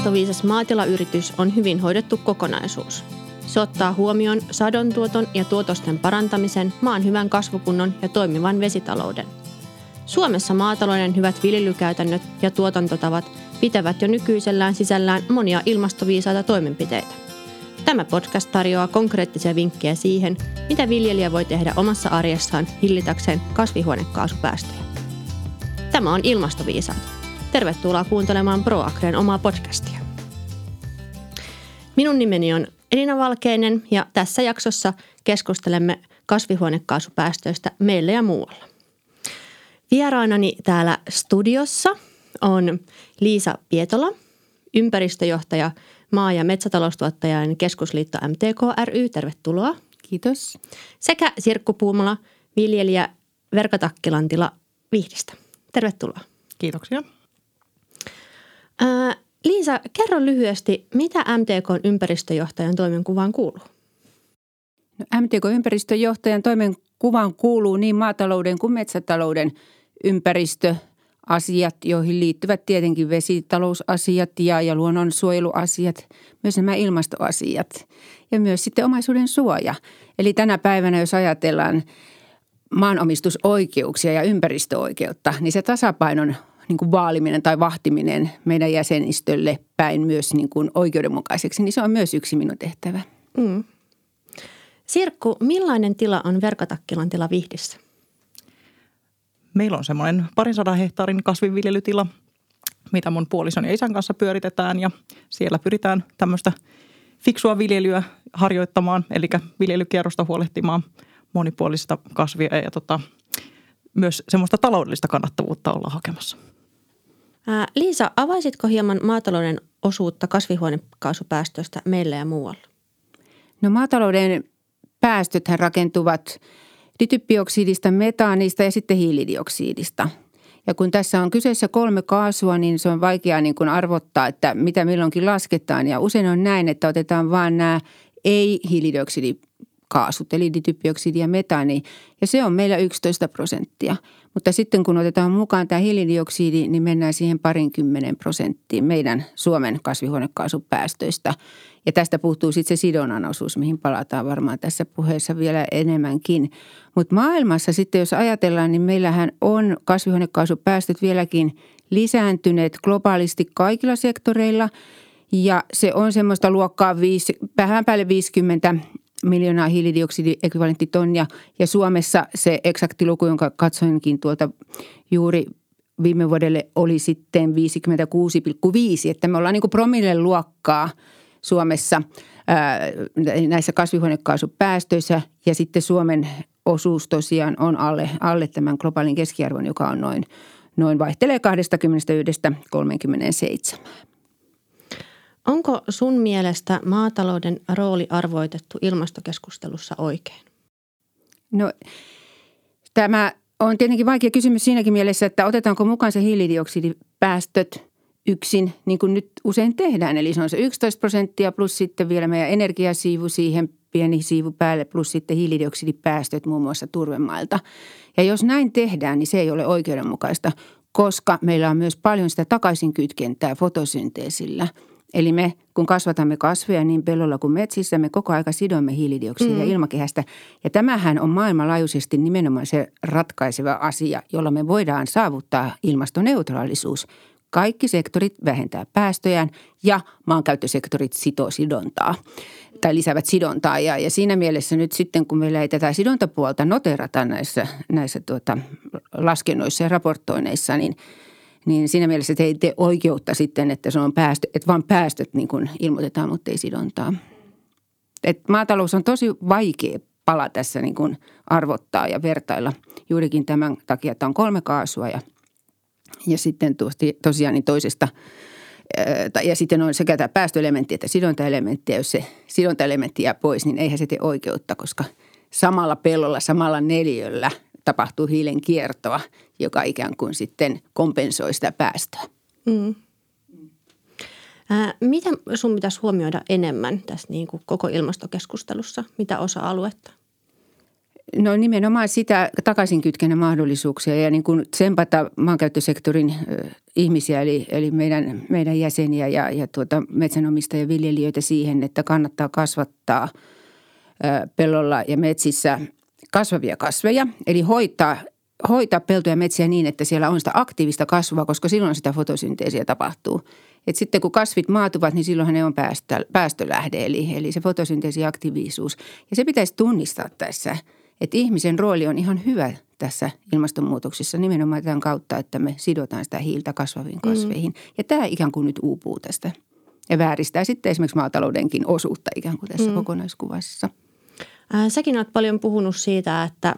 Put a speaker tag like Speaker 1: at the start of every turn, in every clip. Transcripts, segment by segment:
Speaker 1: ilmastoviisas maatilayritys on hyvin hoidettu kokonaisuus. Se ottaa huomioon sadontuoton ja tuotosten parantamisen, maan hyvän kasvukunnon ja toimivan vesitalouden. Suomessa maatalouden hyvät viljelykäytännöt ja tuotantotavat pitävät jo nykyisellään sisällään monia ilmastoviisaita toimenpiteitä. Tämä podcast tarjoaa konkreettisia vinkkejä siihen, mitä viljelijä voi tehdä omassa arjessaan hillitäkseen kasvihuonekaasupäästöjä. Tämä on Ilmastoviisaat. Tervetuloa kuuntelemaan ProAgren omaa podcastia. Minun nimeni on Elina Valkeinen ja tässä jaksossa keskustelemme kasvihuonekaasupäästöistä meille ja muualla. Vieraanani täällä studiossa on Liisa Pietola, ympäristöjohtaja Maa- ja metsätaloustuottajain keskusliitto MTK ry. Tervetuloa.
Speaker 2: Kiitos.
Speaker 1: Sekä Sirkku Puumala, viljelijä Verkatakkilantila Vihdistä. Tervetuloa.
Speaker 3: Kiitoksia.
Speaker 1: Ää, Liisa, kerro lyhyesti, mitä MTK ympäristöjohtajan toimenkuvaan kuuluu?
Speaker 2: No, MTK-ympäristöjohtajan toimenkuvaan kuuluu niin maatalouden kuin metsätalouden ympäristöasiat, joihin liittyvät tietenkin vesitalousasiat ja, ja luonnonsuojeluasiat, myös nämä ilmastoasiat ja myös sitten omaisuuden suoja. Eli tänä päivänä, jos ajatellaan maanomistusoikeuksia ja ympäristöoikeutta, niin se tasapainon niin kuin vaaliminen tai vahtiminen meidän jäsenistölle päin myös niin kuin oikeudenmukaiseksi, niin se on myös yksi minun tehtävä. Mm.
Speaker 1: Sirkku, millainen tila on Verkatakkilan tila Vihdissä?
Speaker 3: Meillä on semmoinen parin sadan hehtaarin kasvinviljelytila, mitä mun puolison ja isän kanssa pyöritetään ja siellä pyritään tämmöistä fiksua viljelyä harjoittamaan, eli viljelykierrosta huolehtimaan monipuolisista kasvia ja tota, myös semmoista taloudellista kannattavuutta olla hakemassa.
Speaker 1: Liisa, avaisitko hieman maatalouden osuutta kasvihuonekaasupäästöistä meillä ja muualla?
Speaker 2: No maatalouden päästöthän rakentuvat dityppioksidista, metaanista ja sitten hiilidioksidista. Ja kun tässä on kyseessä kolme kaasua, niin se on vaikea niin kuin arvottaa, että mitä milloinkin lasketaan. Ja usein on näin, että otetaan vain nämä ei-hiilidioksidikaasut, eli dityppioksidi ja metaani. Ja se on meillä 11 prosenttia. Mutta sitten kun otetaan mukaan tämä hiilidioksidi, niin mennään siihen parinkymmenen prosenttiin meidän Suomen kasvihuonekaasupäästöistä. Ja tästä puuttuu sitten se sidonnan osuus, mihin palataan varmaan tässä puheessa vielä enemmänkin. Mutta maailmassa sitten, jos ajatellaan, niin meillähän on kasvihuonekaasupäästöt vieläkin lisääntyneet globaalisti kaikilla sektoreilla. Ja se on semmoista luokkaa vähän päälle 50 miljoonaa hiilidioksidiekvivalenttitonnia ja Suomessa se eksakti luku, jonka katsoinkin tuolta juuri viime vuodelle oli sitten 56,5, että me ollaan niin kuin promille luokkaa Suomessa ää, näissä kasvihuonekaasupäästöissä. Ja sitten Suomen osuus tosiaan on alle, alle tämän globaalin keskiarvon, joka on noin, noin vaihtelee 21-37.
Speaker 1: Onko sun mielestä maatalouden rooli arvoitettu ilmastokeskustelussa oikein?
Speaker 2: No tämä on tietenkin vaikea kysymys siinäkin mielessä, että otetaanko mukaan se hiilidioksidipäästöt yksin, niin kuin nyt usein tehdään. Eli se on se 11 prosenttia plus sitten vielä meidän energiasiivu siihen pieni siivu päälle plus sitten hiilidioksidipäästöt muun muassa turvemailta. Ja jos näin tehdään, niin se ei ole oikeudenmukaista, koska meillä on myös paljon sitä takaisinkytkentää fotosynteesillä – Eli me, kun kasvatamme kasveja niin pellolla kuin metsissä, me koko aika sidomme hiilidioksidia mm. ilmakehästä. Ja tämähän on maailmanlaajuisesti nimenomaan se ratkaiseva asia, jolla me voidaan saavuttaa ilmastoneutraalisuus. Kaikki sektorit vähentää päästöjään ja maankäyttösektorit sitoo sidontaa tai lisäävät sidontaa. Ja, ja siinä mielessä nyt sitten, kun meillä ei tätä sidontapuolta noterata näissä, näissä tuota, laskennoissa ja raportoineissa, niin – niin siinä mielessä se ei tee oikeutta sitten, että se on päästö, että vain päästöt niin kuin ilmoitetaan, mutta ei sidontaa. Et maatalous on tosi vaikea pala tässä niin kuin arvottaa ja vertailla juurikin tämän takia, että on kolme kaasua ja, ja sitten tosiaan niin toisesta ja sitten on sekä tämä päästöelementti että sidontaelementti. Ja jos se sidontaelementti jää pois, niin eihän se tee oikeutta, koska samalla pellolla, samalla neliöllä tapahtuu hiilen kiertoa, joka ikään kuin sitten kompensoi sitä päästöä. Mm.
Speaker 1: Ää, mitä sun pitäisi huomioida enemmän tässä niin kuin koko ilmastokeskustelussa? Mitä osa-aluetta?
Speaker 2: No nimenomaan sitä takaisinkytkennän mahdollisuuksia ja niin kuin tsempata maankäyttösektorin ihmisiä eli, eli meidän, meidän jäseniä ja, ja tuota metsänomistajia viljelijöitä siihen, että kannattaa kasvattaa pellolla ja metsissä kasvavia kasveja. Eli hoitaa, hoitaa peltoja ja metsiä niin, että siellä on sitä aktiivista kasvua, koska silloin sitä fotosynteesiä tapahtuu. Et sitten kun kasvit maatuvat, niin silloinhan ne on päästö, päästölähde, eli, eli se fotosynteesiaktiivisuus. Ja se pitäisi tunnistaa tässä – että ihmisen rooli on ihan hyvä tässä ilmastonmuutoksessa nimenomaan tämän kautta, että me sidotaan sitä hiiltä kasvaviin mm. kasveihin. Mm. Ja tämä ikään kuin nyt uupuu tästä ja vääristää sitten esimerkiksi maataloudenkin osuutta ikään kuin tässä mm. kokonaiskuvassa.
Speaker 1: Äh, säkin olet paljon puhunut siitä, että,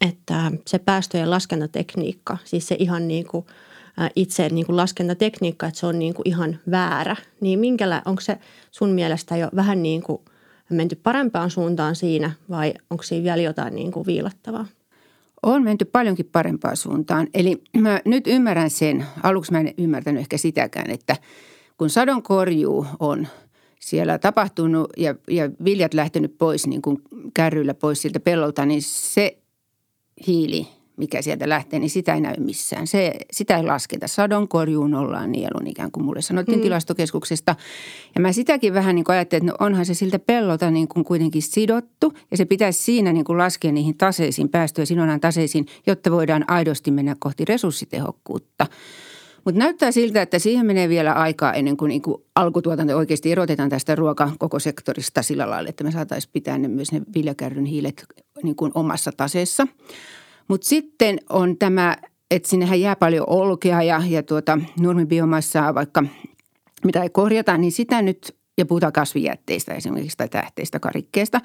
Speaker 1: että se päästöjen laskentatekniikka, siis se ihan niin kuin äh, itse niin kuin laskentatekniikka, että se on niin kuin ihan väärä. Niin minkäla, onko se sun mielestä jo vähän niin kuin – menty parempaan suuntaan siinä vai onko siinä vielä jotain niin kuin viilattavaa?
Speaker 2: On menty paljonkin parempaan suuntaan. Eli mä nyt ymmärrän sen, aluksi mä en ymmärtänyt ehkä sitäkään, että kun sadonkorjuu on siellä tapahtunut ja, ja viljat lähtenyt pois niin kuin kärryillä pois siltä pellolta, niin se hiili, mikä sieltä lähtee, niin sitä ei näy missään. Se, sitä ei lasketa. Sadonkorjuun ollaan nielun ikään kuin mulle sanottiin mm. tilastokeskuksesta. Ja mä sitäkin vähän niin kuin ajattelin, että no onhan se siltä pellolta niin kuin kuitenkin sidottu. Ja se pitäisi siinä niin kuin laskea niihin taseisiin, päästöjä sinonnan taseisiin, jotta voidaan aidosti mennä kohti resurssitehokkuutta. Mutta näyttää siltä, että siihen menee vielä aikaa ennen kuin, niin kuin alkutuotanto oikeasti erotetaan tästä ruoka koko sektorista sillä lailla, että me saataisiin pitää ne myös ne viljakärryn hiilet niin kuin omassa taseessa. Mutta sitten on tämä, että sinnehän jää paljon olkea ja, ja tuota, nurmibiomassaa vaikka mitä ei korjata, niin sitä nyt ja puhutaan kasvijätteistä esimerkiksi tai tähteistä, karikkeesta,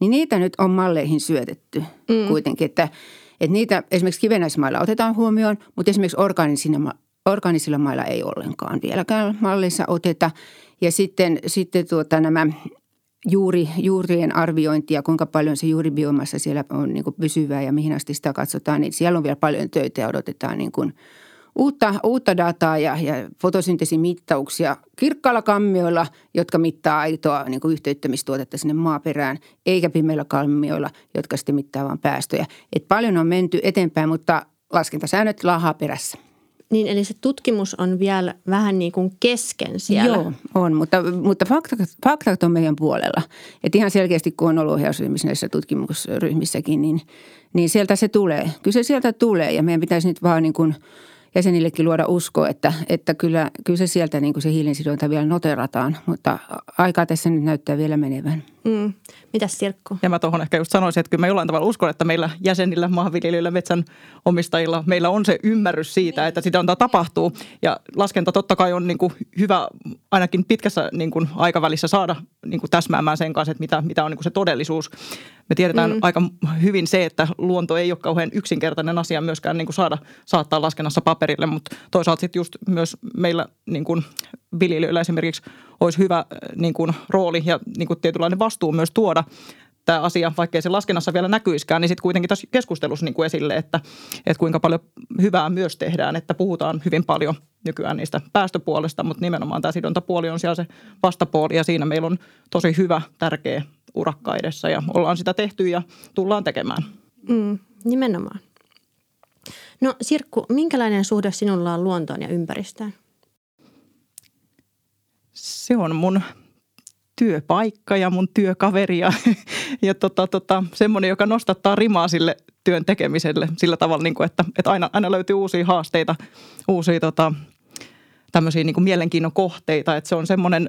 Speaker 2: niin niitä nyt on malleihin syötetty mm. kuitenkin, että, että niitä esimerkiksi kivenäismailla otetaan huomioon, mutta esimerkiksi organisilla, organisilla mailla ei ollenkaan vieläkään malleissa oteta. Ja sitten, sitten tuota nämä juuri, juurien arviointia, kuinka paljon se juuribiomassa siellä on niin pysyvää ja mihin asti sitä katsotaan, niin siellä on vielä paljon töitä ja odotetaan niin kuin uutta, uutta dataa ja, ja fotosyntesimittauksia kirkkailla kammioilla, jotka mittaa aitoa niin kuin yhteyttämistuotetta sinne maaperään, eikä pimeillä kammioilla, jotka sitten mittaa vain päästöjä. Et paljon on menty eteenpäin, mutta laskentasäännöt laahaa perässä.
Speaker 1: Niin, eli se tutkimus on vielä vähän niin kuin kesken siellä.
Speaker 2: Joo, on, mutta, mutta faktat, faktat on meidän puolella. Että ihan selkeästi, kun on ollut ohjausryhmissä näissä tutkimusryhmissäkin, niin, niin sieltä se tulee. Kyllä se sieltä tulee ja meidän pitäisi nyt vaan niin kuin – jäsenillekin luoda usko, että, että kyllä, kyllä se sieltä niin kuin se hiilensidonta vielä noterataan, mutta aikaa tässä nyt näyttää vielä menevän.
Speaker 1: Mm. Mitäs Sirkku?
Speaker 3: Ja mä tuohon ehkä just sanoisin, että kyllä mä jollain tavalla uskon, että meillä jäsenillä, maanviljelijöillä, metsän omistajilla, meillä on se ymmärrys siitä, että sitä on tapahtuu. Ja laskenta totta kai on niin kuin hyvä ainakin pitkässä niin kuin aikavälissä saada niin kuin täsmäämään sen kanssa, että mitä, mitä on niin kuin se todellisuus. Me tiedetään mm. aika hyvin se, että luonto ei ole kauhean yksinkertainen asia myöskään niin kuin saada saattaa laskennassa paperille, mutta toisaalta sitten just myös meillä niin kuin viljelijöillä esimerkiksi olisi hyvä niin kuin rooli ja niin kuin tietynlainen vastuu myös tuoda tämä asia, vaikkei se laskennassa vielä näkyiskään, niin sitten kuitenkin tässä keskustelussa niin kuin esille, että, että kuinka paljon hyvää myös tehdään, että puhutaan hyvin paljon nykyään niistä päästöpuolesta, mutta nimenomaan tämä sidontapuoli on siellä se vastapuoli ja siinä meillä on tosi hyvä, tärkeä urakka edessä ja ollaan sitä tehty ja tullaan tekemään.
Speaker 1: Mm, nimenomaan. No Sirkku, minkälainen suhde sinulla on luontoon ja ympäristöön?
Speaker 3: Se on mun työpaikka ja mun työkaveri ja, ja tota, tota, semmoinen, joka nostattaa rimaa sille työn tekemiselle sillä tavalla, niin kuin, että, että aina, aina löytyy uusia haasteita, uusia tota, tämmöisiä niin kuin mielenkiinnon kohteita. Että se on semmoinen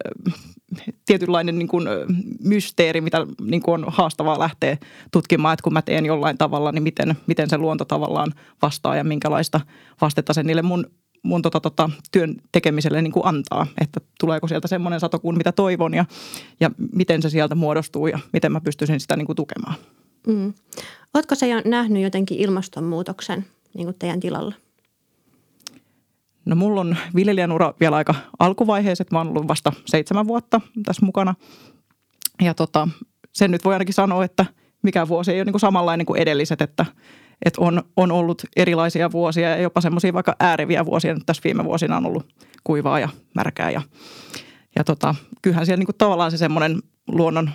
Speaker 3: tietynlainen niin kuin mysteeri, mitä niin kuin on haastavaa lähteä tutkimaan, että kun mä teen jollain tavalla, niin miten, miten se luonto tavallaan vastaa ja minkälaista vastetta se niille mun mun tota, tota, työn tekemiselle niin kuin antaa, että tuleeko sieltä semmoinen satokuun, mitä toivon ja, ja miten se sieltä muodostuu ja miten mä pystyisin sitä niin kuin tukemaan. Mm.
Speaker 1: Oletko sä nähnyt jotenkin ilmastonmuutoksen niin kuin teidän tilalla?
Speaker 3: No mulla on viljelijän ura vielä aika alkuvaiheessa, että mä oon ollut vasta seitsemän vuotta tässä mukana. Ja tota, sen nyt voi ainakin sanoa, että mikä vuosi ei ole niin samanlainen kuin edelliset, että, että on, on ollut erilaisia vuosia ja jopa semmoisia vaikka ääriviä vuosia. Nyt tässä viime vuosina on ollut kuivaa ja märkää ja, ja tota, kyllähän siellä niin tavallaan se semmoinen luonnon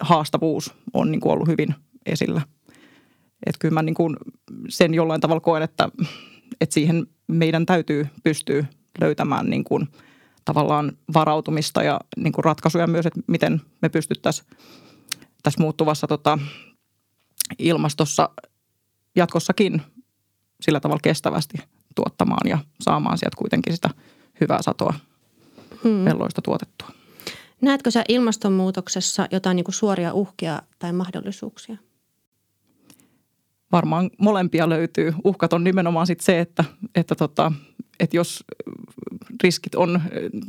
Speaker 3: haastavuus on niin ollut hyvin esillä. Että kyllä mä niin sen jollain tavalla koen, että, että siihen meidän täytyy pystyä löytämään niin kuin tavallaan varautumista ja niin kuin ratkaisuja myös, että miten me pystyttäisiin tässä muuttuvassa tota, ilmastossa jatkossakin sillä tavalla kestävästi tuottamaan ja saamaan sieltä kuitenkin sitä hyvää satoa hmm. pelloista tuotettua.
Speaker 1: Näetkö sä ilmastonmuutoksessa jotain niin kuin suoria uhkia tai mahdollisuuksia?
Speaker 3: Varmaan molempia löytyy. Uhkat on nimenomaan sit se, että, että, tota, että jos riskit on,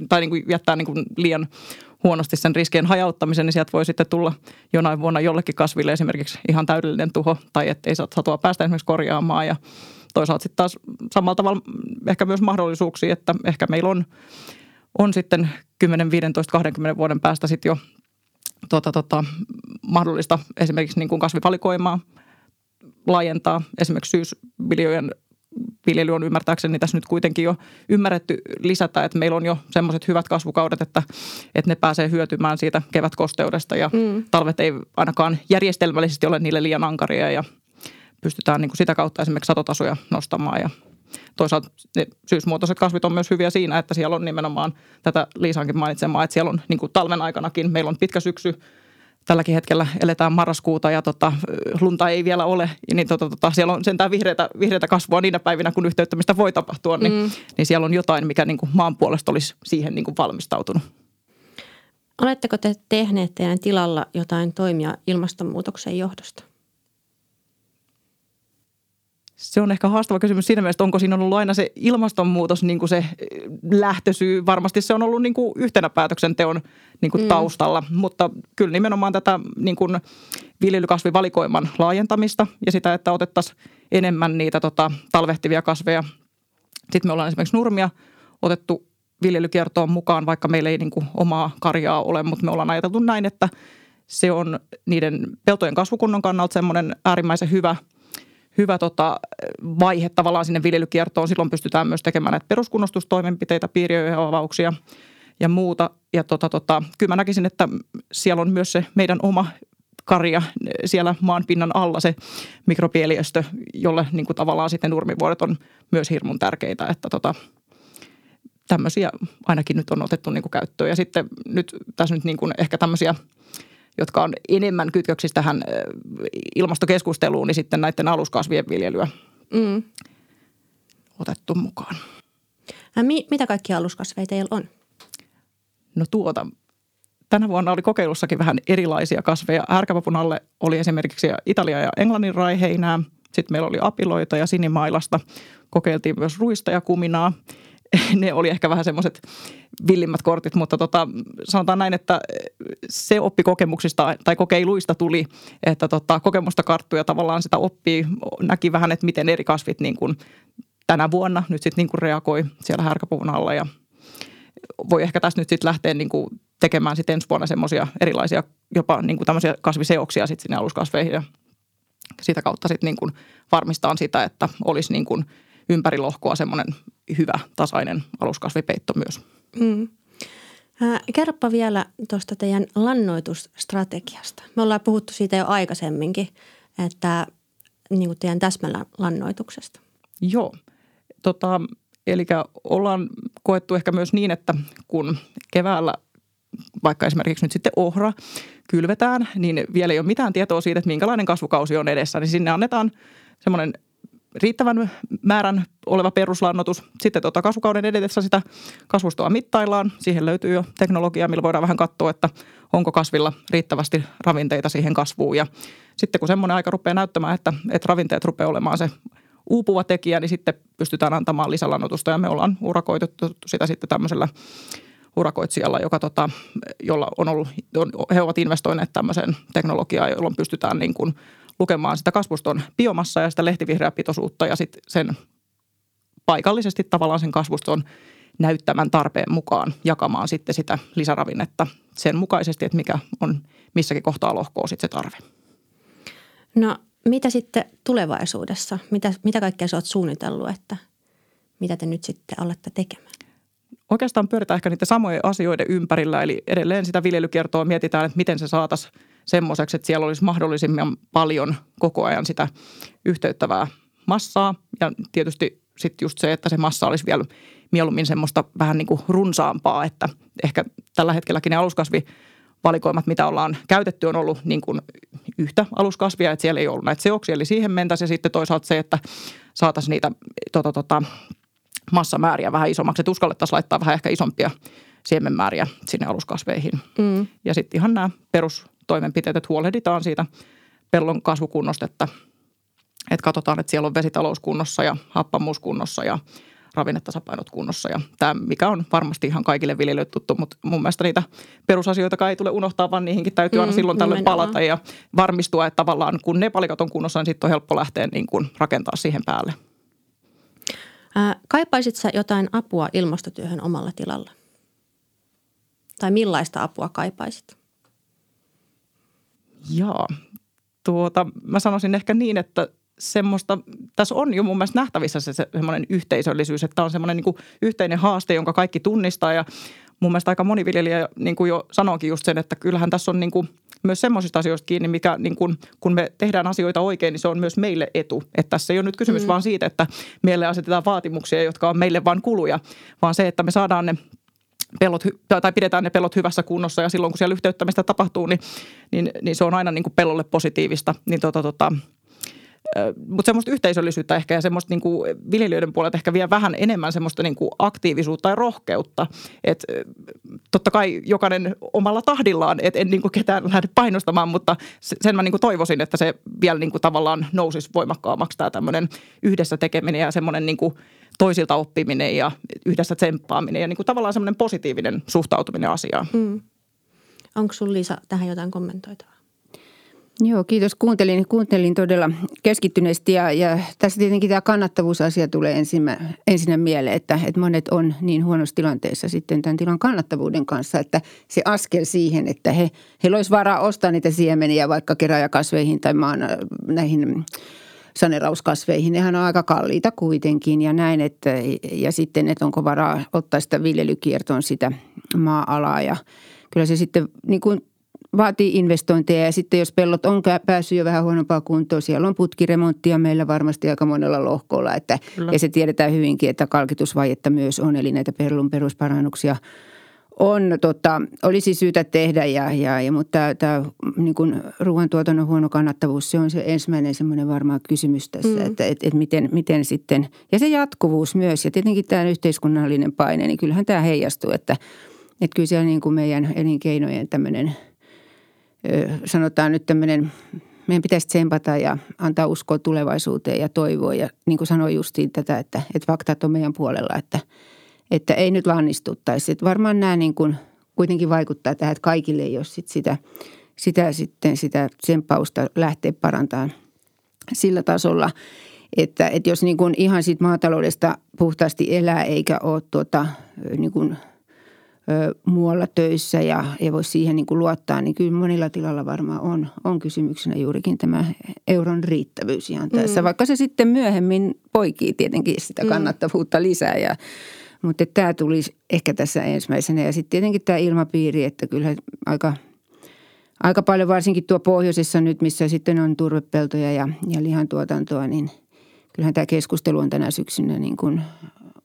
Speaker 3: tai niin kuin jättää niin kuin liian huonosti sen riskien hajauttamisen, niin sieltä voi sitten tulla jonain vuonna jollekin kasville esimerkiksi ihan täydellinen tuho, tai ettei satoa päästä esimerkiksi korjaamaan. Ja toisaalta sitten taas samalla tavalla ehkä myös mahdollisuuksia, että ehkä meillä on, on sitten 10, 15, 20 vuoden päästä sitten jo tota, tota, mahdollista esimerkiksi niin kuin kasvivalikoimaa laajentaa. Esimerkiksi syysviljojen viljely on ymmärtääkseni tässä nyt kuitenkin jo ymmärretty lisätä, että meillä on jo semmoiset hyvät kasvukaudet, että, että ne pääsee hyötymään siitä kevätkosteudesta ja mm. talvet ei ainakaan järjestelmällisesti ole niille liian ankaria ja pystytään niin kuin sitä kautta esimerkiksi satotasoja nostamaan ja toisaalta ne syysmuotoiset kasvit on myös hyviä siinä, että siellä on nimenomaan tätä Liisankin mainitsemaa, että siellä on niin kuin talven aikanakin, meillä on pitkä syksy, tälläkin hetkellä eletään marraskuuta ja tota, lunta ei vielä ole, niin tota, tota, siellä on sentään vihreitä, vihreitä kasvua niinä päivinä, kun yhteyttämistä voi tapahtua, niin, mm. niin siellä on jotain, mikä niin kuin maan puolesta olisi siihen niin kuin valmistautunut.
Speaker 1: Oletteko te tehneet teidän tilalla jotain toimia ilmastonmuutoksen johdosta?
Speaker 3: Se on ehkä haastava kysymys siinä mielessä, onko siinä ollut aina se ilmastonmuutos niin kuin se eh, lähtösyy. Varmasti se on ollut niin kuin yhtenä päätöksenteon niin kuin mm. taustalla, mutta kyllä nimenomaan tätä niin kuin viljelykasvivalikoiman laajentamista ja sitä, että otettaisiin enemmän niitä tota, talvehtivia kasveja. Sitten me ollaan esimerkiksi nurmia otettu viljelykiertoon mukaan, vaikka meillä ei niin kuin omaa karjaa ole, mutta me ollaan ajateltu näin, että se on niiden peltojen kasvukunnon kannalta semmoinen äärimmäisen hyvä – hyvä tota, vaihe tavallaan sinne viljelykiertoon. Silloin pystytään myös tekemään näitä peruskunnostustoimenpiteitä, piiriöiden avauksia ja muuta. Ja tota, tota, kyllä mä näkisin, että siellä on myös se meidän oma karja siellä maanpinnan alla se mikropieliöstö, jolle niin kuin tavallaan sitten nurmivuodet on myös hirmun tärkeitä, että tota, tämmöisiä ainakin nyt on otettu niin kuin käyttöön. Ja sitten nyt tässä nyt niin kuin ehkä tämmöisiä – jotka on enemmän kytköksissä tähän ilmastokeskusteluun, niin sitten näiden aluskasvien viljelyä mm. otettu mukaan.
Speaker 1: Ja mi- mitä kaikkia aluskasveja teillä on?
Speaker 3: No tuota, tänä vuonna oli kokeilussakin vähän erilaisia kasveja. Härkäpapun alle oli esimerkiksi Italia ja Englannin raiheinää. Sitten meillä oli apiloita ja sinimailasta. Kokeiltiin myös ruista ja kuminaa. ne oli ehkä vähän semmoiset villimmät kortit, mutta tota, sanotaan näin, että se oppi kokemuksista tai kokeiluista tuli, että tota, kokemusta karttui ja tavallaan sitä oppii, näki vähän, että miten eri kasvit niin kuin tänä vuonna nyt sitten niin reagoi siellä härkäpuvun alla ja voi ehkä tässä nyt sitten lähteä niin kuin tekemään sitten ensi vuonna semmoisia erilaisia jopa niin kuin tämmöisiä kasviseoksia sitten sinne aluskasveihin ja sitä kautta sitten niin kuin varmistaa sitä, että olisi niin kuin ympäri lohkoa semmoinen hyvä tasainen aluskasvipeitto myös. Mm.
Speaker 1: Kerropa vielä tuosta teidän lannoitusstrategiasta. Me ollaan puhuttu siitä jo aikaisemminkin, että niin kuin teidän täsmällä lannoituksesta.
Speaker 3: Joo. Tota, eli ollaan koettu ehkä myös niin, että kun keväällä vaikka esimerkiksi nyt sitten ohra kylvetään, niin vielä ei ole mitään tietoa siitä, että minkälainen kasvukausi on edessä, niin sinne annetaan semmoinen riittävän määrän oleva peruslannotus. Sitten tuota kasvukauden edetessä sitä kasvustoa mittaillaan. Siihen löytyy jo teknologia, millä voidaan vähän katsoa, että onko kasvilla riittävästi ravinteita siihen kasvuun. Ja sitten kun semmoinen aika rupeaa näyttämään, että, että ravinteet rupeaa olemaan se uupuva tekijä, niin sitten pystytään antamaan lisälannotusta. Ja me ollaan urakoitettu sitä sitten tämmöisellä urakoitsijalla, joka tota, jolla on ollut, on, he ovat investoineet tämmöiseen teknologiaan, jolloin pystytään niin kuin – lukemaan sitä kasvuston biomassa ja sitä lehtivihreää pitoisuutta ja sitten sen paikallisesti tavallaan sen kasvuston näyttämän tarpeen mukaan jakamaan sitten sitä lisäravinnetta sen mukaisesti, että mikä on missäkin kohtaa lohkoa sitten se tarve.
Speaker 1: No mitä sitten tulevaisuudessa? Mitä, mitä kaikkea sä oot suunnitellut, että mitä te nyt sitten olette tekemään?
Speaker 3: Oikeastaan pyöritään ehkä niiden samojen asioiden ympärillä, eli edelleen sitä viljelykiertoa mietitään, että miten se saataisiin semmoiseksi, että siellä olisi mahdollisimman paljon koko ajan sitä yhteyttävää massaa. Ja tietysti sitten just se, että se massa olisi vielä mieluummin semmoista vähän niin kuin runsaampaa, että ehkä tällä hetkelläkin ne aluskasvivalikoimat, mitä ollaan käytetty, on ollut niin kuin yhtä aluskasvia, että siellä ei ollut näitä seoksia, eli siihen mentäisiin. Ja sitten toisaalta se, että saataisiin niitä tota, tota, massamääriä vähän isommaksi, että uskallettaisiin laittaa vähän ehkä isompia siemenmääriä sinne aluskasveihin. Mm. Ja sitten ihan nämä perustoimenpiteet, että huolehditaan siitä pellon kasvukunnosta, että, että katsotaan, että siellä on vesitalous kunnossa ja happamuus kunnossa ja ravinnetasapainot kunnossa. Ja tämä, mikä on varmasti ihan kaikille viljelijöille tuttu, mutta mun mielestä niitä perusasioita ei tule unohtaa, vaan niihinkin täytyy aina mm, silloin tällöin palata ja varmistua, että tavallaan kun ne palikat on kunnossa, niin sitten on helppo lähteä niin kuin rakentaa siihen päälle.
Speaker 1: Ää, kaipaisit sä jotain apua ilmastotyöhön omalla tilalla? Tai millaista apua kaipaisit?
Speaker 3: Jaa, tuota, mä sanoisin ehkä niin, että semmoista, tässä on jo mun mielestä nähtävissä se, se semmoinen yhteisöllisyys, että tämä on semmoinen niin yhteinen haaste, jonka kaikki tunnistaa ja mun mielestä aika moni viljelijä niin kuin jo sanoikin just sen, että kyllähän tässä on niin kuin myös semmoisista asioista kiinni, mikä niin kuin, kun me tehdään asioita oikein, niin se on myös meille etu. Että tässä ei ole nyt kysymys mm. vaan siitä, että meille asetetaan vaatimuksia, jotka on meille vain kuluja, vaan se, että me saadaan ne pellot, tai pidetään ne pellot hyvässä kunnossa ja silloin kun siellä yhteyttämistä tapahtuu, niin, niin, niin se on aina niin kuin pellolle positiivista. Niin tota, tota, mutta semmoista yhteisöllisyyttä ehkä ja semmoista niin kuin viljelijöiden puolelta ehkä vielä vähän enemmän semmoista niin kuin aktiivisuutta ja rohkeutta. Että totta kai jokainen omalla tahdillaan, että en niin kuin ketään lähde painostamaan, mutta sen mä niin kuin toivoisin, että se vielä niin kuin tavallaan nousisi voimakkaammaksi tämä tämmöinen yhdessä tekeminen ja semmoinen niin kuin toisilta oppiminen ja yhdessä tsemppaaminen ja niin kuin tavallaan semmoinen positiivinen suhtautuminen asiaan. Mm.
Speaker 1: Onko sinulla Liisa tähän jotain kommentoitavaa?
Speaker 2: Joo, kiitos. Kuuntelin, kuuntelin todella keskittyneesti ja, ja tässä tietenkin tämä kannattavuusasia tulee ensinnä, ensinnä mieleen, että, että monet on niin huonossa tilanteessa sitten tämän tilan kannattavuuden kanssa, että se askel siihen, että he, heillä olisi varaa ostaa niitä siemeniä vaikka keräjäkasveihin tai maan näihin sanerauskasveihin. Nehän on aika kalliita kuitenkin ja näin, että, ja sitten, että onko varaa ottaa sitä viljelykiertoon sitä maa-alaa ja kyllä se sitten niin kuin vaatii investointeja ja sitten jos pellot on päässyt jo vähän huonompaa kuntoon, siellä on putkiremonttia meillä varmasti aika monella lohkolla. Että, ja se tiedetään hyvinkin, että kalkitusvajetta myös on, eli näitä pellon perusparannuksia on, tota, olisi syytä tehdä, ja, ja, ja, mutta tämä niin kuin ruoantuotannon huono kannattavuus, se on se ensimmäinen semmoinen varmaan kysymys tässä, mm. että et, et miten, miten sitten, ja se jatkuvuus myös, ja tietenkin tämä yhteiskunnallinen paine, niin kyllähän tämä heijastuu, että, että kyllä siellä niin kuin meidän elinkeinojen tämmöinen – sanotaan nyt tämmöinen, meidän pitäisi tsempata ja antaa uskoa tulevaisuuteen ja toivoa. Ja niin kuin sanoin justiin tätä, että, että faktat on meidän puolella, että, että ei nyt lannistuttaisi. Että varmaan nämä niin kuin kuitenkin vaikuttaa tähän, että kaikille ei ole sit sitä, sitä, sitten sitä tsemppausta lähteä parantamaan sillä tasolla, että, että jos niin kuin ihan siitä maataloudesta puhtaasti elää eikä ole tuota, niin kuin – muualla töissä ja ei voi siihen niin kuin luottaa, niin kyllä monilla tilalla varmaan on, on kysymyksenä juurikin tämä euron riittävyys ihan tässä. Mm. Vaikka se sitten myöhemmin poikii tietenkin sitä mm. kannattavuutta lisää ja mutta tämä tuli ehkä tässä ensimmäisenä ja sitten tietenkin tämä ilmapiiri, että kyllä aika, aika paljon varsinkin tuo pohjoisessa nyt, missä sitten on turvepeltoja ja, ja lihantuotantoa, niin kyllähän tämä keskustelu on tänä syksynä niin kuin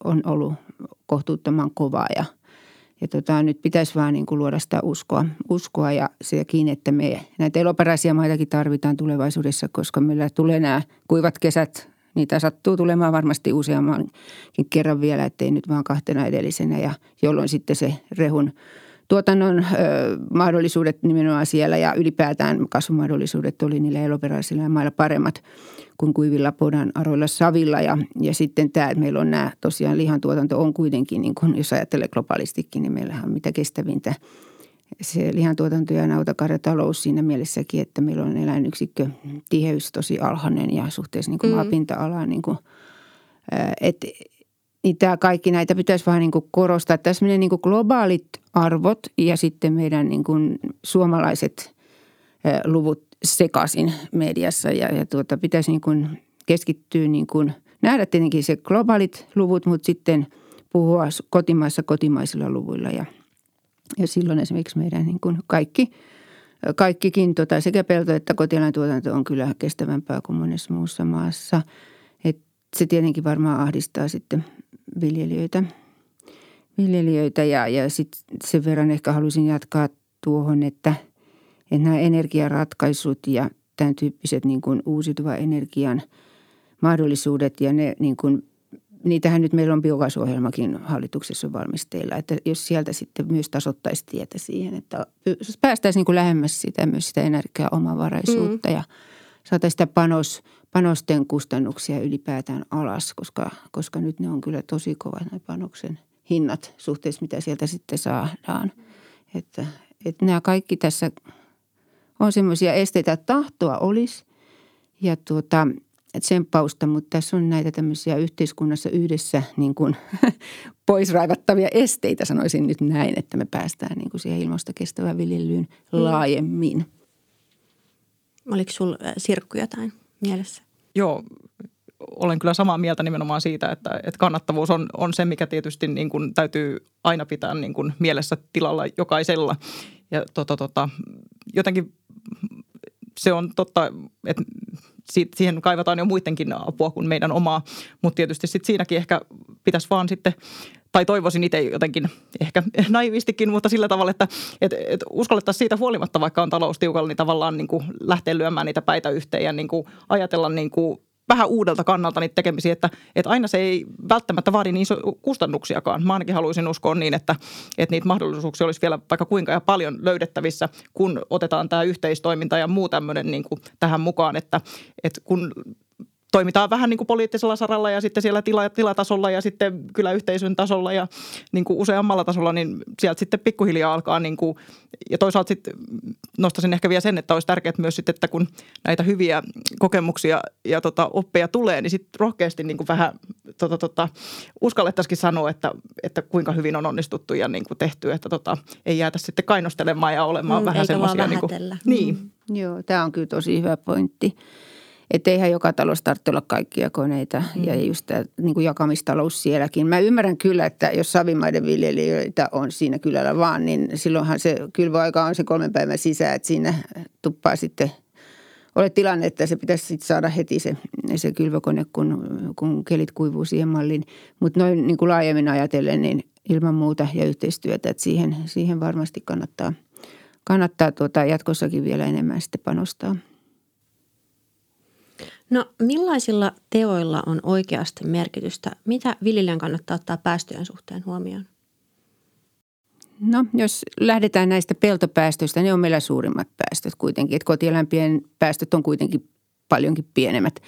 Speaker 2: on ollut kohtuuttoman kovaa ja – ja tota, nyt pitäisi vaan niin kuin luoda sitä uskoa, uskoa ja sekin, että me näitä eloperäisiä maitakin tarvitaan tulevaisuudessa, koska meillä tulee nämä kuivat kesät. Niitä sattuu tulemaan varmasti useammankin kerran vielä, ettei nyt vaan kahtena edellisenä ja jolloin sitten se rehun tuotannon ö, mahdollisuudet nimenomaan siellä ja ylipäätään kasvumahdollisuudet oli niillä eloperäisillä mailla paremmat kuin kuivilla podan aroilla savilla. Ja, ja sitten tämä, että meillä on nämä tosiaan lihantuotanto on kuitenkin, niin kuin jos ajattelee globaalistikin, niin meillähän on mitä kestävintä se lihantuotanto ja nautakarjatalous siinä mielessäkin, että meillä on eläinyksikkö tiheys tosi alhainen ja suhteessa niin kuin mm. maapinta-alaan niin kuin, että niin tämä kaikki näitä pitäisi vähän niin kuin korostaa. Tässä menee niin kuin globaalit arvot ja sitten meidän niin kuin suomalaiset luvut sekaisin mediassa ja, ja tuota, pitäisi niin kuin keskittyä niin kuin, nähdä tietenkin se globaalit luvut, mutta sitten puhua kotimaissa kotimaisilla luvuilla ja, ja silloin esimerkiksi meidän niin kuin kaikki kaikkikin tota, sekä pelto että kotieläintuotanto on kyllä kestävämpää kuin monessa muussa maassa. Et se tietenkin varmaan ahdistaa sitten viljelijöitä. viljelijöitä ja, ja sitten sen verran ehkä haluaisin jatkaa tuohon, että, että nämä energiaratkaisut ja tämän tyyppiset niin kuin uusiutuvan energian mahdollisuudet ja ne niin kuin niitähän nyt meillä on biokaasuohjelmakin hallituksessa valmisteilla, että jos sieltä sitten myös tasottaisi tietä siihen, että päästäisiin niin kuin lähemmäs sitä myös sitä energiaomavaraisuutta mm. ja saataisiin sitä panos, panosten kustannuksia ylipäätään alas, koska, koska nyt ne on kyllä tosi kovat ne panoksen hinnat suhteessa, mitä sieltä sitten saadaan. Että, että nämä kaikki tässä on semmoisia esteitä, että tahtoa olisi ja tuota, tsemppausta, mutta tässä on näitä tämmöisiä yhteiskunnassa yhdessä niin kuin poisraivattavia esteitä, sanoisin nyt näin, että me päästään niin kuin siihen ilmastokestävään viljelyyn mm. laajemmin.
Speaker 1: Oliko sinulla äh, Sirkku jotain mielessä?
Speaker 3: Joo, olen kyllä samaa mieltä nimenomaan siitä, että, että kannattavuus on, on se, mikä tietysti niin kuin täytyy aina pitää niin kuin mielessä tilalla jokaisella. Ja tota, tota, jotenkin se on totta, että siihen kaivataan jo muidenkin apua kuin meidän omaa, mutta tietysti sit siinäkin ehkä pitäisi vaan sitten tai toivoisin itse jotenkin ehkä naivistikin, mutta sillä tavalla, että et, et uskallettaisiin siitä huolimatta, vaikka on talous tiukalla, niin tavallaan niin kuin lähteä lyömään niitä päitä yhteen ja niin kuin ajatella niin kuin vähän uudelta kannalta niitä tekemisiä, että, että aina se ei välttämättä vaadi niin iso kustannuksiakaan. Mä ainakin haluaisin uskoa niin, että, että niitä mahdollisuuksia olisi vielä vaikka kuinka ja paljon löydettävissä, kun otetaan tämä yhteistoiminta ja muu tämmöinen niin kuin tähän mukaan, että, että kun toimitaan vähän niin kuin poliittisella saralla ja sitten siellä tila, tilatasolla ja sitten kyläyhteisön tasolla ja niin kuin useammalla tasolla, niin sieltä sitten pikkuhiljaa alkaa niin kuin, ja toisaalta sitten nostaisin ehkä vielä sen, että olisi tärkeää myös sitten, että kun näitä hyviä kokemuksia ja tota, oppeja tulee, niin sitten rohkeasti niin kuin vähän tota, tota, uskallettaisikin sanoa, että, että kuinka hyvin on onnistuttu ja niin kuin tehty, että tota, ei jäätä sitten kainostelemaan ja olemaan mm, vähän semmoisia. Niin, kuin, niin.
Speaker 2: Mm. Joo, tämä on kyllä tosi hyvä pointti. Että eihän joka talossa tarvitse olla kaikkia koneita mm. ja just tämä niin kuin jakamistalous sielläkin. Mä ymmärrän kyllä, että jos savimaiden viljelijöitä on siinä kylällä vaan, niin silloinhan se kylvöaika on se kolmen päivän sisään, että siinä tuppaa sitten ole tilanne, että se pitäisi sitten saada heti se, se kylvökone, kun, kun kelit kuivuu siihen malliin. Mutta noin niin kuin laajemmin ajatellen, niin ilman muuta ja yhteistyötä, että siihen, siihen varmasti kannattaa, kannattaa tuota jatkossakin vielä enemmän sitten panostaa.
Speaker 1: No millaisilla teoilla on oikeasti merkitystä? Mitä viljelijän kannattaa ottaa päästöjen suhteen huomioon?
Speaker 2: No jos lähdetään näistä peltopäästöistä, ne on meillä suurimmat päästöt kuitenkin. Että kotieläinpien päästöt on kuitenkin paljonkin pienemmät.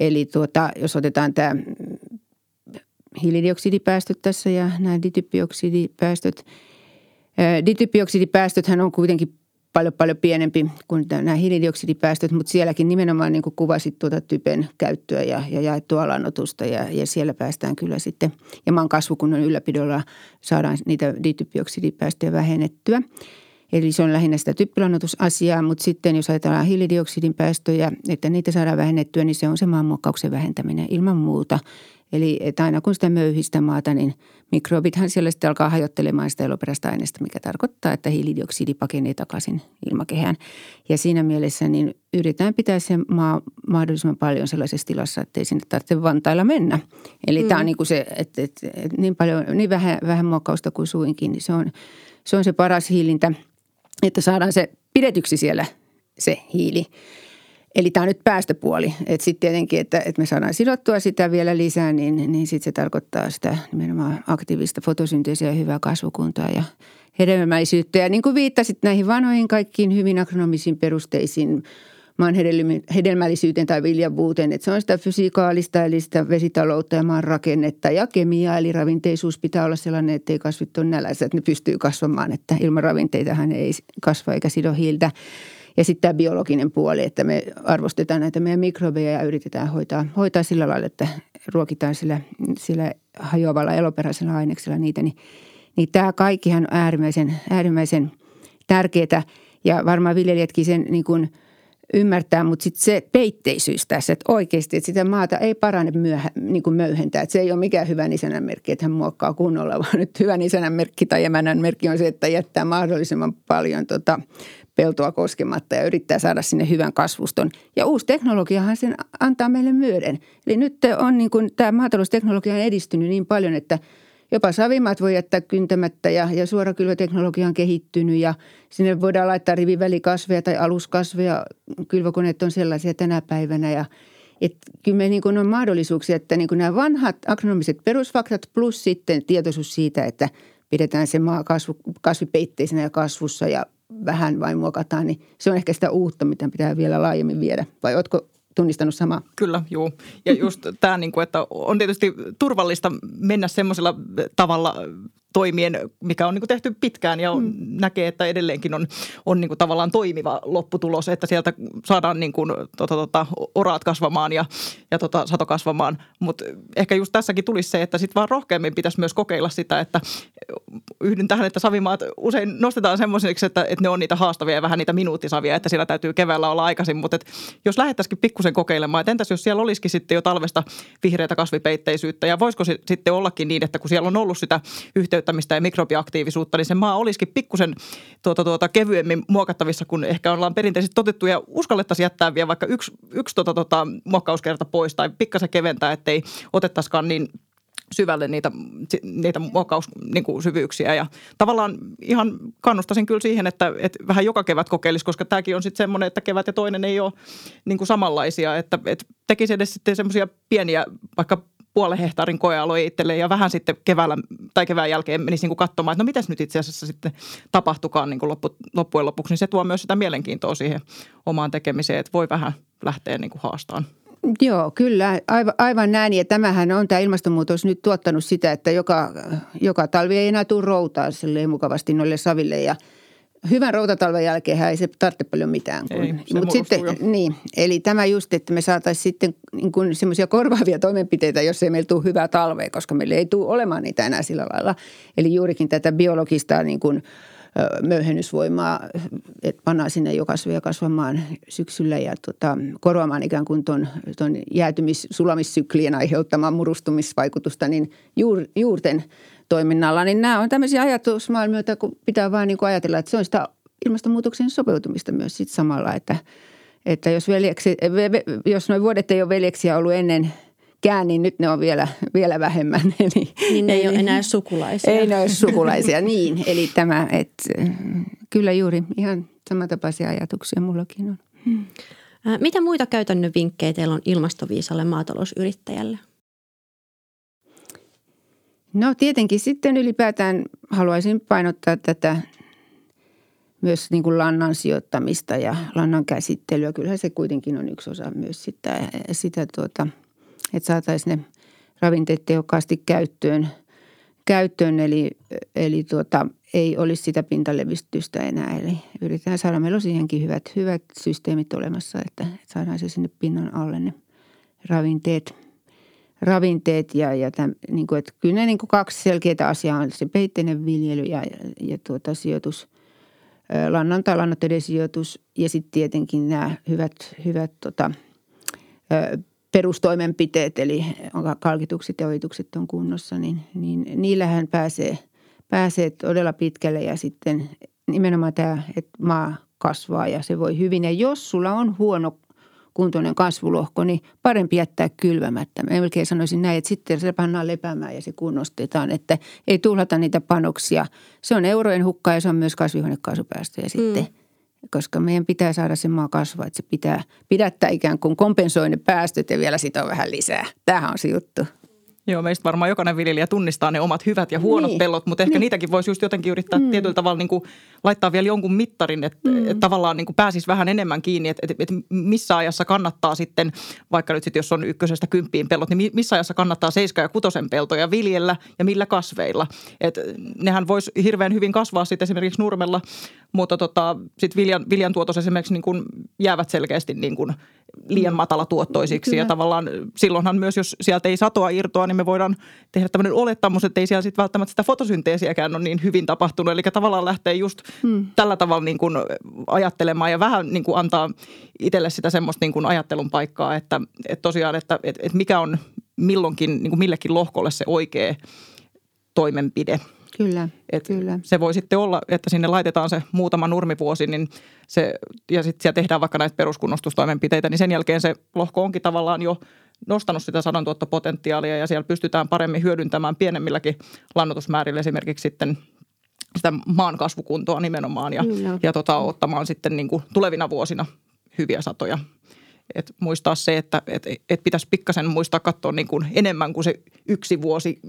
Speaker 2: Eli tuota, jos otetaan tämä hiilidioksidipäästöt tässä ja nämä ditypioksidipäästöt. Ditypioksidipäästöthän on kuitenkin paljon paljon pienempi kuin nämä hiilidioksidipäästöt, mutta sielläkin nimenomaan niin kuin kuvasit tuota typen käyttöä ja, ja jaettua lannotusta ja, ja siellä päästään kyllä sitten ja maan kasvukunnon ylläpidolla saadaan niitä ditypioksidipäästöjä vähennettyä. Eli se on lähinnä sitä typpilannotusasiaa, mutta sitten jos ajatellaan hiilidioksidin päästöjä, että niitä saadaan vähennettyä, niin se on se maanmuokkauksen vähentäminen ilman muuta. Eli että aina kun sitä möyhistä maata, niin mikrobithan siellä sitten alkaa hajottelemaan sitä eloperäistä aineesta, mikä tarkoittaa, että hiilidioksidi pakenee takaisin ilmakehään. Ja siinä mielessä niin yritetään pitää se maa mahdollisimman paljon sellaisessa tilassa, että ei sinne tarvitse vantailla mennä. Eli mm. tämä on niin kuin se, että, että, että niin, paljon, niin vähän, vähän muokkausta kuin suinkin, niin se on, se on se paras hiilintä, että saadaan se pidetyksi siellä se hiili. Eli tämä on nyt päästöpuoli. Että sitten tietenkin, että, että me saadaan sidottua sitä vielä lisää, niin, niin sitten se tarkoittaa sitä nimenomaan aktiivista fotosynteesiä ja hyvää kasvukuntaa ja hedelmällisyyttä. Ja niin kuin viittasit näihin vanhoihin kaikkiin hyvin agronomisiin perusteisiin maan hedelmällisyyteen tai viljavuuteen, että se on sitä fysikaalista eli sitä vesitaloutta ja maan rakennetta ja kemiaa, eli ravinteisuus pitää olla sellainen, että ei kasvit ole nälässä, että ne pystyy kasvamaan, että ilman ravinteitahan ei kasva eikä sido hiiltä. Ja sitten tämä biologinen puoli, että me arvostetaan näitä meidän mikrobeja ja yritetään hoitaa, hoitaa sillä lailla, että ruokitaan sillä, sillä hajoavalla eloperäisellä aineksella niitä. Niin, niin tämä kaikkihan on äärimmäisen, äärimmäisen tärkeää ja varmaan viljelijätkin sen niin kuin ymmärtää, mutta sitten se peitteisyys tässä, että oikeasti että sitä maata ei parane myöhä, niin kuin möyhentää. Että se ei ole mikään hyvän isännän merkki, että hän muokkaa kunnolla, vaan nyt hyvän isännän merkki tai emännän merkki on se, että jättää mahdollisimman paljon tota, peltoa koskematta ja yrittää saada sinne hyvän kasvuston. Ja uusi teknologiahan sen antaa meille myöden. Eli nyt on niin kuin, tämä maatalousteknologia on edistynyt niin paljon, että – Jopa savimaat voi jättää kyntämättä ja, ja suorakylväteknologia on kehittynyt ja sinne voidaan laittaa rivivälikasveja tai aluskasveja. Kylvökoneet on sellaisia tänä päivänä ja et kyllä me niin on mahdollisuuksia, että niin nämä vanhat agronomiset perusfaktat plus sitten tietoisuus siitä, että pidetään se maa kasvu, kasvipeitteisenä ja kasvussa ja vähän vain muokataan, niin se on ehkä sitä uutta, mitä pitää vielä laajemmin viedä. Vai oletko tunnistanut samaa.
Speaker 3: Kyllä, juu. Ja just tämä, niin kuin, että on tietysti turvallista mennä semmoisella tavalla toimien, mikä on niin kuin tehty pitkään ja on, mm. näkee, että edelleenkin on, on niin kuin tavallaan toimiva lopputulos, että sieltä saadaan niin kuin, tota, tota, oraat kasvamaan ja, ja tota, sato kasvamaan. Mutta ehkä just tässäkin tulisi se, että sitten vaan rohkeammin pitäisi myös kokeilla sitä, että yhdyn tähän, että savimaat usein nostetaan semmoisiksi, että, että ne on niitä haastavia ja vähän niitä minuuttisavia, että siellä täytyy keväällä olla aikaisin. Mutta jos lähettäisikin pikkusen kokeilemaan, että entäs jos siellä olisikin sitten jo talvesta vihreitä kasvipeitteisyyttä ja voisiko sitten ollakin niin, että kun siellä on ollut sitä yhteyttä käyttämistä ja mikrobiaktiivisuutta, niin se maa olisikin pikkusen tuota, tuota, kevyemmin muokattavissa, kun ehkä ollaan perinteisesti totettu ja uskallettaisiin jättää vielä vaikka yksi, yksi tuota, tuota, muokkauskerta pois tai pikkasen keventää, ettei otettaisikaan niin syvälle niitä, niitä muokkaussyvyyksiä. Niin ja tavallaan ihan kannustaisin kyllä siihen, että, että vähän joka kevät kokeilisi, koska tämäkin on sitten semmoinen, että kevät ja toinen ei ole niin kuin samanlaisia. Että, että tekisi edes sitten semmoisia pieniä vaikka puolen hehtaarin koealue itselleen ja vähän sitten keväällä tai kevään jälkeen menisi niin kuin katsomaan, että no mitäs nyt itse asiassa sitten tapahtukaan niin kuin loppu, loppujen lopuksi, niin se tuo myös sitä mielenkiintoa siihen omaan tekemiseen, että voi vähän lähteä niin kuin haastaan.
Speaker 2: Joo, kyllä. Aivan, aivan näin. Ja tämähän on tämä ilmastonmuutos nyt tuottanut sitä, että joka, joka talvi ei enää tule routaa mukavasti noille saville. Ja – hyvän routatalven jälkeen ei se tarvitse paljon mitään. Kun,
Speaker 3: ei, mutta sitten,
Speaker 2: niin, eli tämä just, että me saataisiin sitten niin semmoisia korvaavia toimenpiteitä, jos ei meillä tule hyvää talvea, koska meillä ei tule olemaan niitä enää sillä lailla. Eli juurikin tätä biologista niin kuin, möyhennysvoimaa, että pannaan sinne jo kasveja kasvamaan syksyllä ja tota, korvaamaan ikään kuin tuon, tuon jäätymis- sulamissyklien aiheuttamaan murustumisvaikutusta, niin juur, juurten – toiminnalla, niin nämä on tämmöisiä ajatusmaailmia, kun pitää vain niin kuin ajatella, että se on sitä ilmastonmuutoksen sopeutumista myös sit samalla, että, että jos, veljeksi, jos noin vuodet ei ole veljeksiä ollut ennen kään, niin nyt ne on vielä, vielä vähemmän.
Speaker 1: Eli, niin ne ei ole enää sukulaisia.
Speaker 2: Ei ne ole sukulaisia, niin. Eli tämä, että kyllä juuri ihan samantapaisia ajatuksia mullakin on.
Speaker 1: Mitä muita käytännön vinkkejä teillä on ilmastoviisalle maatalousyrittäjälle?
Speaker 2: No tietenkin sitten ylipäätään haluaisin painottaa tätä myös niin kuin lannan sijoittamista ja lannan käsittelyä. Kyllähän se kuitenkin on yksi osa myös sitä, sitä tuota, että saataisiin ne ravinteet tehokkaasti käyttöön, käyttöön eli, eli tuota, ei olisi sitä pintalevistystä enää. Eli yritetään saada, meillä on siihenkin hyvät, hyvät systeemit olemassa, että saadaan se sinne pinnan alle ne ravinteet – ravinteet ja, ja täm, niin kuin, että kyllä ne niin kuin kaksi selkeää asiaa on. Se peitteinen viljely ja, ja, ja tuota sijoitus, lannan tai lannoitteiden sijoitus. Ja sitten tietenkin nämä hyvät, hyvät tota, perustoimenpiteet, eli kalkitukset ja ojitukset on kunnossa, niin, niin niillähän pääsee, pääsee todella pitkälle. Ja sitten nimenomaan tämä, että maa kasvaa ja se voi hyvin. Ja jos sulla on huono kuntoinen kasvulohko, niin parempi jättää kylvämättä. Mä melkein sanoisin näin, että sitten se pannaan lepäämään ja se kunnostetaan, että ei tuhlata niitä panoksia. Se on eurojen hukkaa ja se on myös kasvihuonekaasupäästöjä sitten. Mm koska meidän pitää saada se maa kasvaa, että se pitää pidättää ikään kuin kompensoi ne päästöt ja vielä sitä on vähän lisää. Tämähän on se juttu.
Speaker 3: Joo, meistä varmaan jokainen viljelijä tunnistaa ne omat hyvät ja huonot niin. pellot, mutta ehkä niin. niitäkin voisi just jotenkin yrittää mm. tietyllä tavalla niin kuin laittaa vielä jonkun mittarin, että mm. et tavallaan niin kuin pääsisi vähän enemmän kiinni, että et, et missä ajassa kannattaa sitten, vaikka nyt sitten jos on ykkösestä kymppiin pellot, niin missä ajassa kannattaa seiska ja kutosen peltoja viljellä ja millä kasveilla. Et nehän voisi hirveän hyvin kasvaa sitten esimerkiksi nurmella, mutta tota, sitten viljan, viljan tuotos esimerkiksi niin kuin jäävät selkeästi niin kuin liian matala tuottoisiksi. Kyllä. Ja tavallaan silloinhan myös, jos sieltä ei satoa irtoa, niin me voidaan tehdä tämmöinen olettamus, että ei siellä sitten välttämättä sitä fotosynteesiäkään ole niin hyvin tapahtunut. Eli tavallaan lähtee just hmm. tällä tavalla niin kuin ajattelemaan ja vähän niin kuin antaa itselle sitä semmoista niin kuin ajattelun paikkaa, että, että tosiaan, että, että, että mikä on milloinkin niin kuin millekin lohkolle se oikea toimenpide –
Speaker 2: Kyllä, Et kyllä.
Speaker 3: Se voi sitten olla, että sinne laitetaan se muutama nurmivuosi niin se, ja sitten siellä tehdään vaikka näitä peruskunnostustoimenpiteitä, niin sen jälkeen se lohko onkin tavallaan jo nostanut sitä sadontuottopotentiaalia ja siellä pystytään paremmin hyödyntämään pienemmilläkin lannotusmäärillä esimerkiksi sitten sitä maan kasvukuntoa nimenomaan ja, ja tota, ottamaan sitten niin kuin tulevina vuosina hyviä satoja et muistaa se, että et, et pitäisi pikkasen muistaa katsoa niin kuin enemmän kuin se yksi vuosi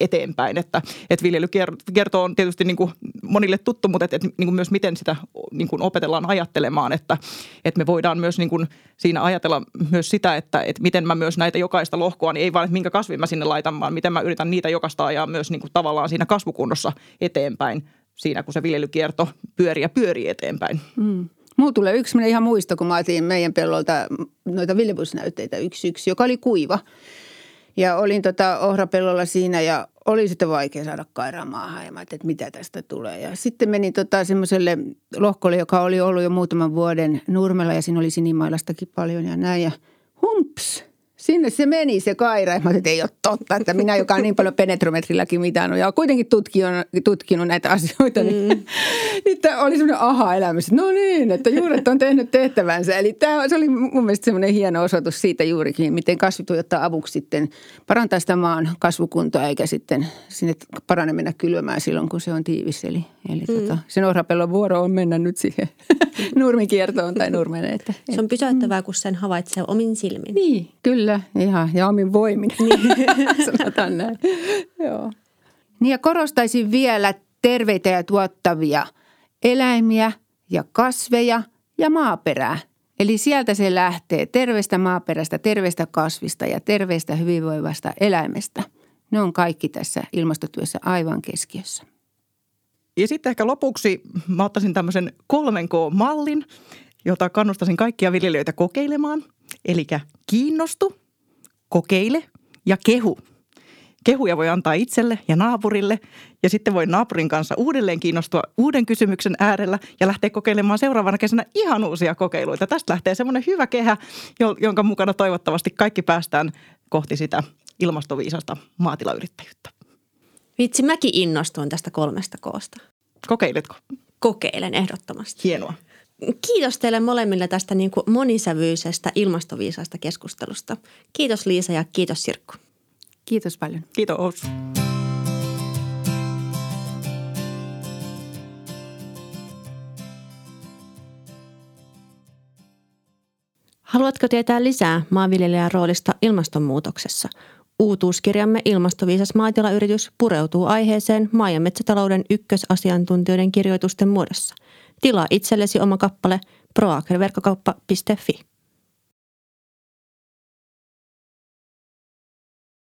Speaker 3: eteenpäin. Että et viljelykierto on tietysti niin kuin monille tuttu, mutta et, et, niin kuin myös miten sitä niin kuin opetellaan ajattelemaan, että et me voidaan myös niin kuin siinä ajatella myös sitä, että et miten mä myös näitä jokaista lohkoa, niin ei vaan, että minkä kasvin mä sinne laitan, vaan miten mä yritän niitä jokaista ajaa myös niin kuin tavallaan siinä kasvukunnossa eteenpäin siinä, kun se viljelykierto pyörii ja pyörii eteenpäin. Mm.
Speaker 2: Mulla tulee yksi ihan muisto, kun mä otin meidän pellolta noita viljepusnäytteitä yksi yksi, joka oli kuiva. Ja olin tota ohrapellolla siinä ja oli sitten vaikea saada kairaa maahan ja mä että mitä tästä tulee. Ja sitten menin tota semmoiselle lohkolle, joka oli ollut jo muutaman vuoden nurmella ja siinä oli sinimailastakin paljon ja näin. Ja humps, Sinne se meni se kaira. Mä että ei ole totta, että minä, joka on niin paljon penetrometrilläkin mitannut ja on kuitenkin tutkinut, tutkinut näitä asioita, niin, mm. niin tämä oli semmoinen aha-elämys. No niin, että juuret on tehnyt tehtävänsä. Eli tämä, se oli mun mielestä semmoinen hieno osoitus siitä juurikin, miten kasvit ottaa avuksi sitten parantaa sitä maan kasvukuntoa eikä sitten sinne parane mennä kylmään silloin, kun se on tiivis. Eli, eli mm. tota, sen orhapellon vuoro on mennä nyt siihen nurmikiertoon tai nurmeen. Että,
Speaker 1: se on pysäyttävää, kun sen havaitsee omin silmin.
Speaker 2: Niin, kyllä Kyllä, ihan ja omin voimin, niin. sanotaan näin. Joo. Niin ja korostaisin vielä terveitä ja tuottavia eläimiä ja kasveja ja maaperää. Eli sieltä se lähtee terveestä maaperästä, terveestä kasvista ja terveestä hyvinvoivasta eläimestä. Ne on kaikki tässä ilmastotyössä aivan keskiössä.
Speaker 3: Ja sitten ehkä lopuksi mä ottaisin tämmöisen 3K-mallin, jota kannustaisin kaikkia viljelijöitä kokeilemaan. Eli kiinnostu, kokeile ja kehu. Kehuja voi antaa itselle ja naapurille ja sitten voi naapurin kanssa uudelleen kiinnostua uuden kysymyksen äärellä ja lähteä kokeilemaan seuraavana kesänä ihan uusia kokeiluita. Tästä lähtee semmoinen hyvä kehä, jonka mukana toivottavasti kaikki päästään kohti sitä ilmastoviisasta maatilayrittäjyyttä.
Speaker 1: Vitsi, mäkin innostuin tästä kolmesta koosta.
Speaker 3: Kokeiletko?
Speaker 1: Kokeilen ehdottomasti.
Speaker 3: Hienoa.
Speaker 1: Kiitos teille molemmille tästä niin kuin monisävyisestä ilmastoviisaista keskustelusta. Kiitos Liisa ja kiitos Sirkku.
Speaker 2: Kiitos paljon.
Speaker 3: Kiitos.
Speaker 1: Haluatko tietää lisää maanviljelijän roolista ilmastonmuutoksessa? Uutuuskirjamme Ilmastoviisas maatilayritys pureutuu aiheeseen maa- ja metsätalouden ykkösasiantuntijoiden kirjoitusten muodossa – Tilaa itsellesi oma kappale proagriverkkokauppa.fi.